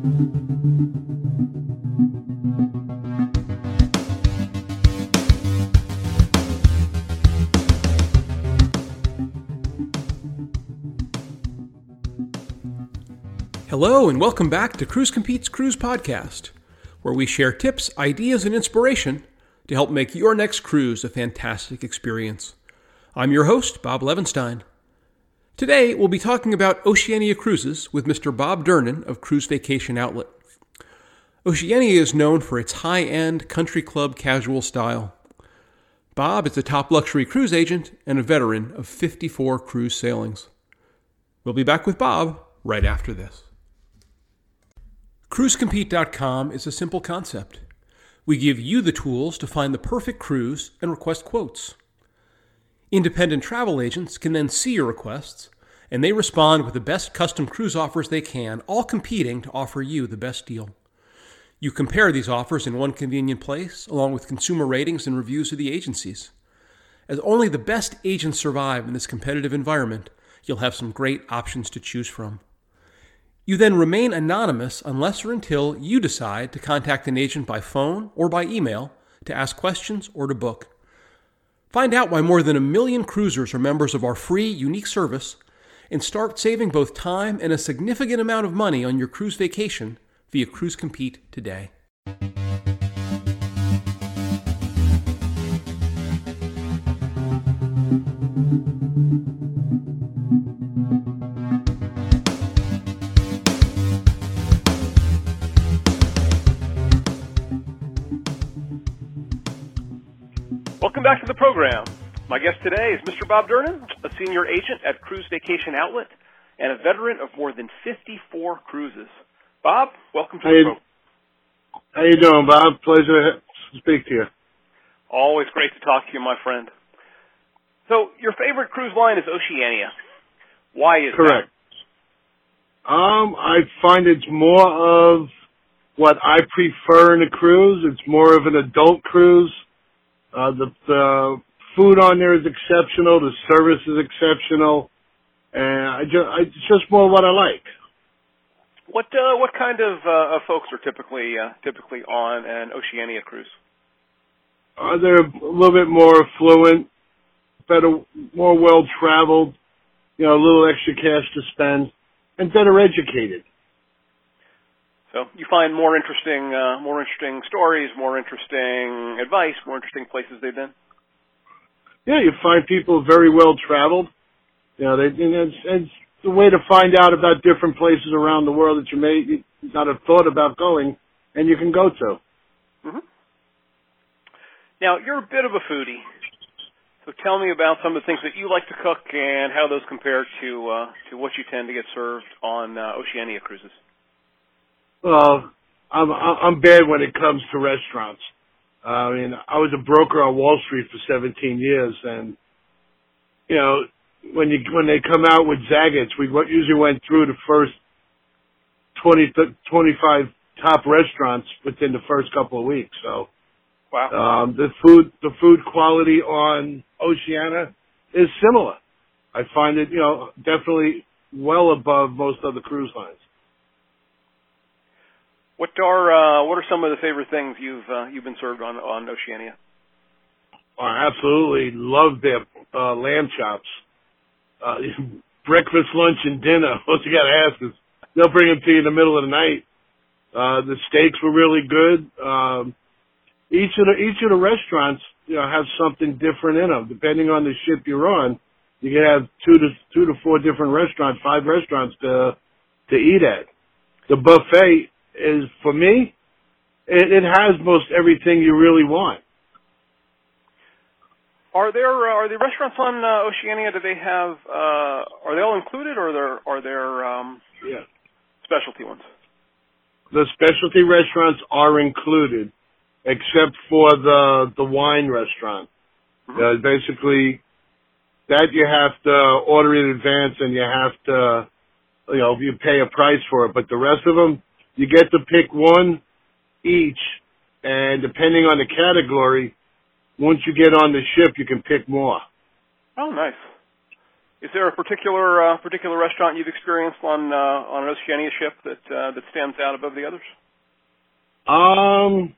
Hello, and welcome back to CruiseCompete's Cruise Podcast, where we share tips, ideas, and inspiration to help make your next cruise a fantastic experience. I'm your host, Bob Levinstein. Today, we'll be talking about Oceania Cruises with Mr. Bob Durnan of Cruise Vacation Outlet. Oceania is known for its high end country club casual style. Bob is a top luxury cruise agent and a veteran of 54 cruise sailings. We'll be back with Bob right after this. CruiseCompete.com is a simple concept. We give you the tools to find the perfect cruise and request quotes. Independent travel agents can then see your requests, and they respond with the best custom cruise offers they can, all competing to offer you the best deal. You compare these offers in one convenient place, along with consumer ratings and reviews of the agencies. As only the best agents survive in this competitive environment, you'll have some great options to choose from. You then remain anonymous unless or until you decide to contact an agent by phone or by email to ask questions or to book. Find out why more than a million cruisers are members of our free, unique service and start saving both time and a significant amount of money on your cruise vacation via CruiseCompete today. Back to the program. My guest today is Mr. Bob Durnan, a senior agent at Cruise Vacation Outlet and a veteran of more than 54 cruises. Bob, welcome to How the you, program. how you doing, Bob? Pleasure to speak to you. Always great to talk to you, my friend. So, your favorite cruise line is Oceania. Why is Correct. Um, I find it's more of what I prefer in a cruise. It's more of an adult cruise. Uh, the, the food on there is exceptional. The service is exceptional. And I just, I, it's just more what I like. What uh, what kind of uh, folks are typically uh, typically on an Oceania cruise? Uh, they're a little bit more fluent, better, more well traveled, you know, a little extra cash to spend, and better educated. So you find more interesting uh, more interesting stories, more interesting advice, more interesting places they've been. Yeah, you find people very well traveled. You know, they, and it's, it's the way to find out about different places around the world that you may you not have thought about going, and you can go to. hmm Now you're a bit of a foodie, so tell me about some of the things that you like to cook and how those compare to uh, to what you tend to get served on uh, Oceania cruises. Well, I'm I'm bad when it comes to restaurants. I mean, I was a broker on Wall Street for 17 years, and you know, when you when they come out with Zagat's, we usually went through the first 20 to 25 top restaurants within the first couple of weeks. So Wow. um, the food the food quality on Oceania is similar. I find it, you know, definitely well above most other cruise lines. What are uh, what are some of the favorite things you've uh, you've been served on on Oceania? I absolutely love their uh, lamb chops. Uh, breakfast, lunch, and dinner. What you got to ask is they'll bring them to you in the middle of the night. Uh, the steaks were really good. Um, each of the each of the restaurants, you know, have something different in them. Depending on the ship you're on, you can have two to two to four different restaurants, five restaurants to to eat at. The buffet is for me. It, it has most everything you really want. Are there uh, are the restaurants on uh, Oceania? Do they have uh, are they all included or are there are there um, Yeah. specialty ones? the specialty restaurants are included, except for the the wine restaurant. Uh, basically, that you have to order in advance, and you have to, you know, you pay a price for it. But the rest of them, you get to pick one each, and depending on the category, once you get on the ship, you can pick more. Oh, nice. Is there a particular uh, particular restaurant you've experienced on uh, on an Oceania ship that uh, that stands out above the others? Um,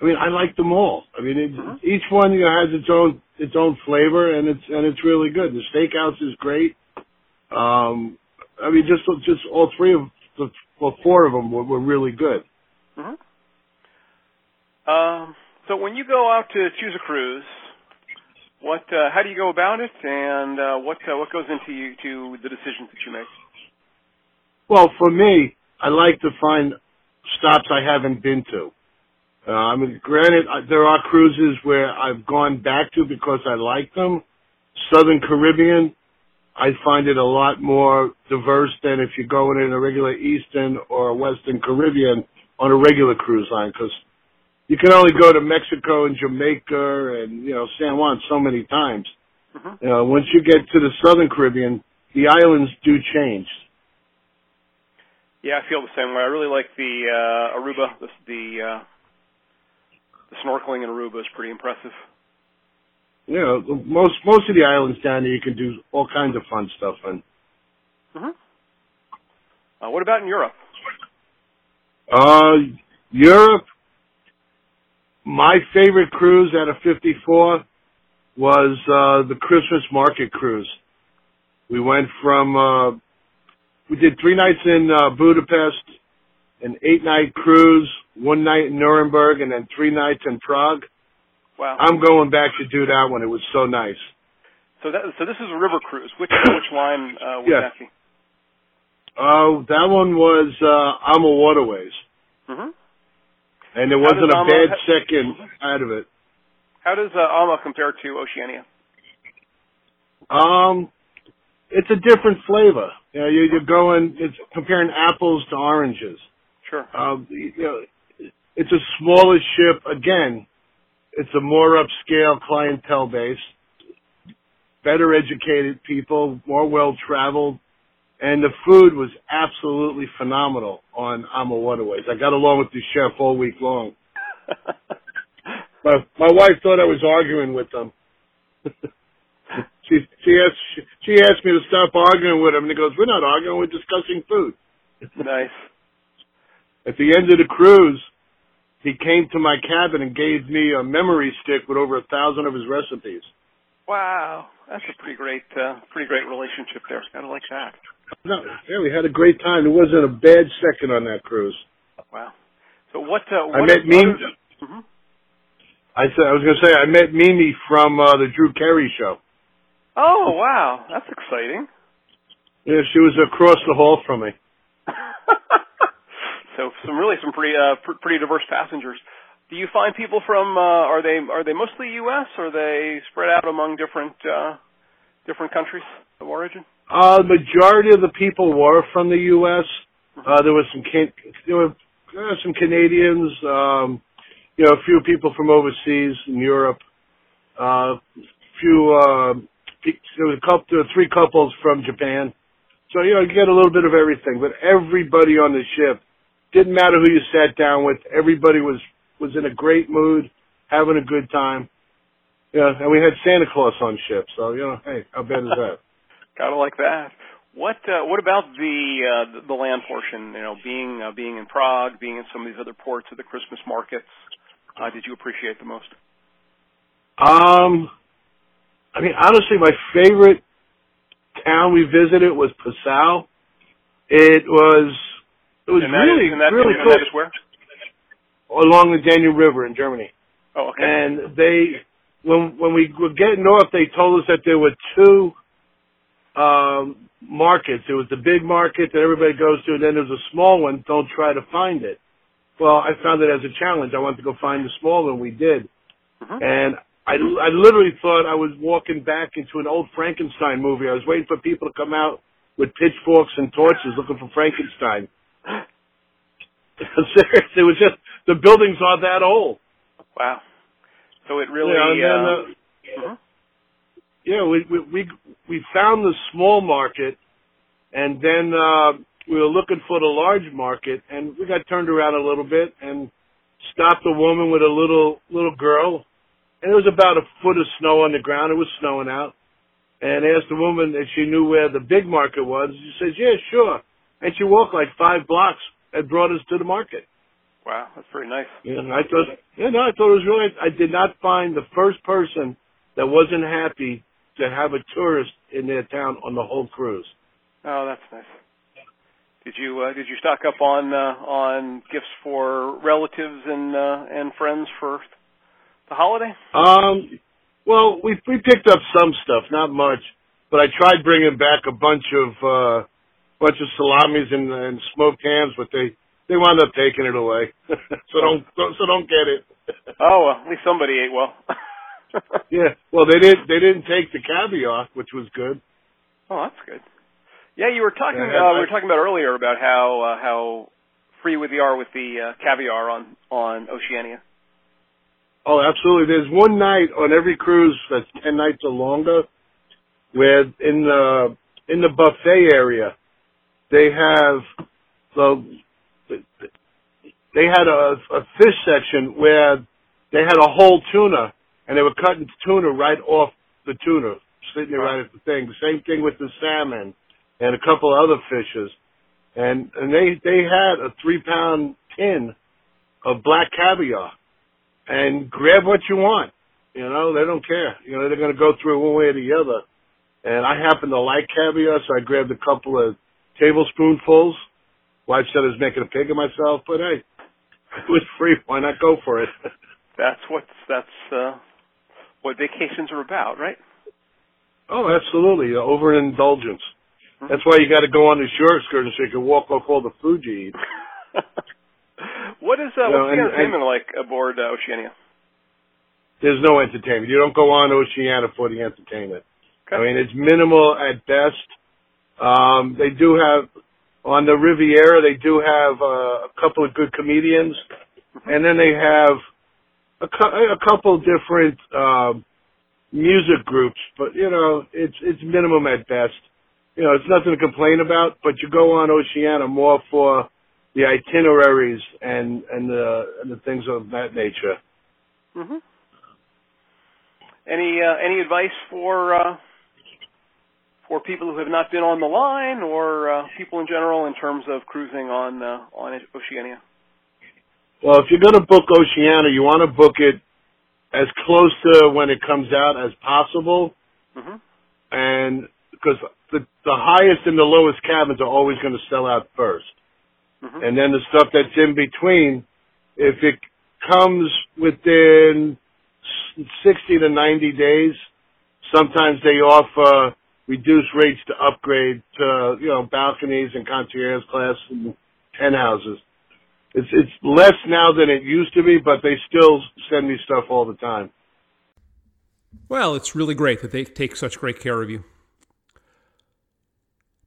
I mean, I like them all. I mean, it, Mhm. each one you know has its own its own flavor, and it's and it's really good. The steakhouse is great. Um, I mean, just just all three of the well, four of them were, were really good. hmm Um, so when you go out to choose a cruise, what uh, how do you go about it, and uh, what uh, what goes into you, to the decisions that you make? Well, for me, I like to find stops I haven't been to. Uh, I mean, granted, uh, there are cruises where I've gone back to because I like them. Southern Caribbean, I find it a lot more diverse than if you're going in a regular Eastern or Western Caribbean on a regular cruise line because you can only go to Mexico and Jamaica and, you know, San Juan so many times. hmm You know, once you get to the Southern Caribbean, the islands do change. Yeah, I feel the same way. I really like the uh, Aruba. The the, uh, the snorkeling in Aruba is pretty impressive. You know, most most of the islands down there you can do all kinds of fun stuff in. hmm Uh, what about in Europe? Uh, Europe. My favorite cruise out of 54 was uh, the Christmas market cruise. We went from uh, we did three nights in uh, Budapest, an eight night cruise, one night in Nuremberg, and then three nights in Prague. Wow. I'm going back to do that one. It was so nice. So that so this is a river cruise. Which which line uh, would Yeah. that be? Oh, that one was uh, AmaWaterways. hmm And there How wasn't a bad ha- second out of it. How does uh, Alma compare to Oceania? Um, it's a different flavor. You know, you're, you're going, it's comparing apples to oranges. Sure. Um, you know, it's a smaller ship. Again, it's a more upscale clientele base, better educated people, more well traveled, and the food was absolutely phenomenal on AmaWaterways. I got along with the chef all week long. My my wife thought I was arguing with them. she she asked she asked me to stop arguing with him, and he goes, "We're not arguing. We're discussing food." nice. At the end of the cruise, he came to my cabin and gave me a memory stick with over a thousand of his recipes. Wow, that's a pretty great, uh, pretty great relationship there. Kind of like that. No, yeah, we had a great time. There wasn't a bad second on that cruise. Wow. So what? Uh, I met Mimi. hmm I said I was going to say I met Mimi from uh, the Drew Carey show. Oh wow, that's exciting. Yeah, she was across the hall from me. So some really some pretty uh, pr- pretty diverse passengers. Do you find people from uh, are they are they mostly U.S. or are they spread out among different uh, different countries of origin? Uh, the majority of the people were from the U.S. Uh, there was some can- there were uh, some Canadians, um, you know, a few people from overseas in Europe, uh, few uh, there was a couple, there were three couples from Japan. So you know, you get a little bit of everything. But everybody on the ship didn't matter who you sat down with. Everybody was was in a great mood, having a good time. Yeah, and we had Santa Claus on ship. So you know, hey, how bad is that? Kind of like that. What uh, what about the uh, the land portion? You know, being uh, being in Prague, being in some of these other ports of the Christmas markets. Uh, did you appreciate the most? Um, I mean, honestly, my favorite town we visited was Passau. It was it was and really that, really cool where? along the Danube River in Germany. Oh, okay. And they when when we were getting off, they told us that there were two um, markets. There was the big market that everybody goes to, and then there's a small one. Don't try to find it. Well, I found it as a challenge. I wanted to go find the small one. We did. Mhm. And I, I literally thought I was walking back into an old Frankenstein movie. I was waiting for people to come out with pitchforks and torches looking for Frankenstein. Seriously, it was just the buildings are that old. Wow. So it really. Yeah, then, uh, uh, mhm. yeah, we, we we we found the small market, and then uh, we were looking for the large market, and we got turned around a little bit and stopped a woman with a little little girl, and it was about a foot of snow on the ground. It was snowing out, and asked the woman if she knew where the big market was. She says, yeah, sure. And she walked like five blocks and brought us to the market. Wow, that's pretty nice. Yeah, I thought, yeah, no, I thought it was really, I did not find the first person that wasn't happy to have a tourist in their town on the whole cruise. Oh, that's nice. Did you uh, did you stock up on uh, on gifts for relatives and uh, and friends for the holiday? Um, well, we we picked up some stuff, not much, but I tried bringing back a bunch of uh, bunch of salamis and, and smoked hams, but they they wound up taking it away. so don't so don't get it. oh, well, at least somebody ate well. yeah, well they didn't they didn't take the caviar, which was good. Oh, that's good. Yeah, you were talking. Yeah, uh, we were talking about earlier about how uh, how free we are with the uh, caviar on on Oceania. Oh, absolutely. There's one night on every cruise that's ten nights or longer, where in the in the buffet area, they have the they had a, a fish section where they had a whole tuna, and they were cutting tuna right off the tuna, sitting there right at the thing. The same thing with the salmon and a couple of other fishes, and and they they had a three pound tin of black caviar, and grab what you want. You know they don't care. You know they're going to go through it one way or the other. And I happen to like caviar, so I grabbed a couple of tablespoonfuls. Wife said I was making a pig of myself, but hey, it was free. Why not go for it? that's what that's uh, what vacations are about, right? Oh, absolutely. Overindulgence. That's why you got to go on the shore excursion so you can walk off all the food you eat. what is uh, you know, what's the entertainment like aboard uh, Oceania? There's no entertainment. You don't go on Oceania for the entertainment. Okay. I mean, it's minimal at best. Um, they do have on the Riviera. They do have uh, a couple of good comedians, mm-hmm. and then they have a, a couple different um, music groups. But you know, it's it's minimum at best you know, it's nothing to complain about, but you go on Oceania more for the itineraries and and the and the things of that nature. Mhm. Any uh, any advice for uh, for people who have not been on the line, or uh, people in general, in terms of cruising on uh, on Oceania? Well, if you're going to book Oceania, you want to book it as close to when it comes out as possible, mm-hmm. and because the the highest and the lowest cabins are always going to sell out 1st mm-hmm. and then the stuff that's in between, if it comes within sixty to ninety days, sometimes they offer reduced rates to upgrade to you know balconies and concierge class and penthouses. It's it's less now than it used to be, but they still send me stuff all the time. Well, it's really great that they take such great care of you.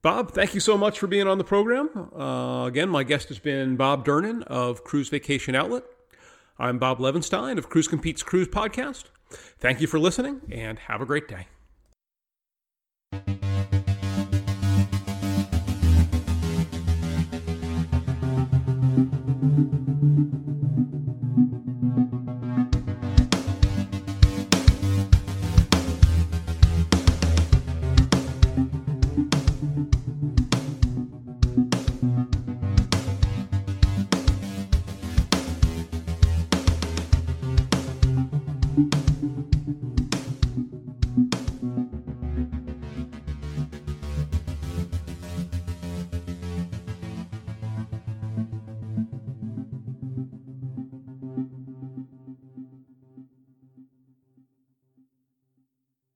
Bob, thank you so much for being on the program. Uh, again, my guest has been Bob Durnan of Cruise Vacation Outlet. I'm Bob Levinstein of CruiseCompete's Cruise Podcast. Thank you for listening and have a great day thank you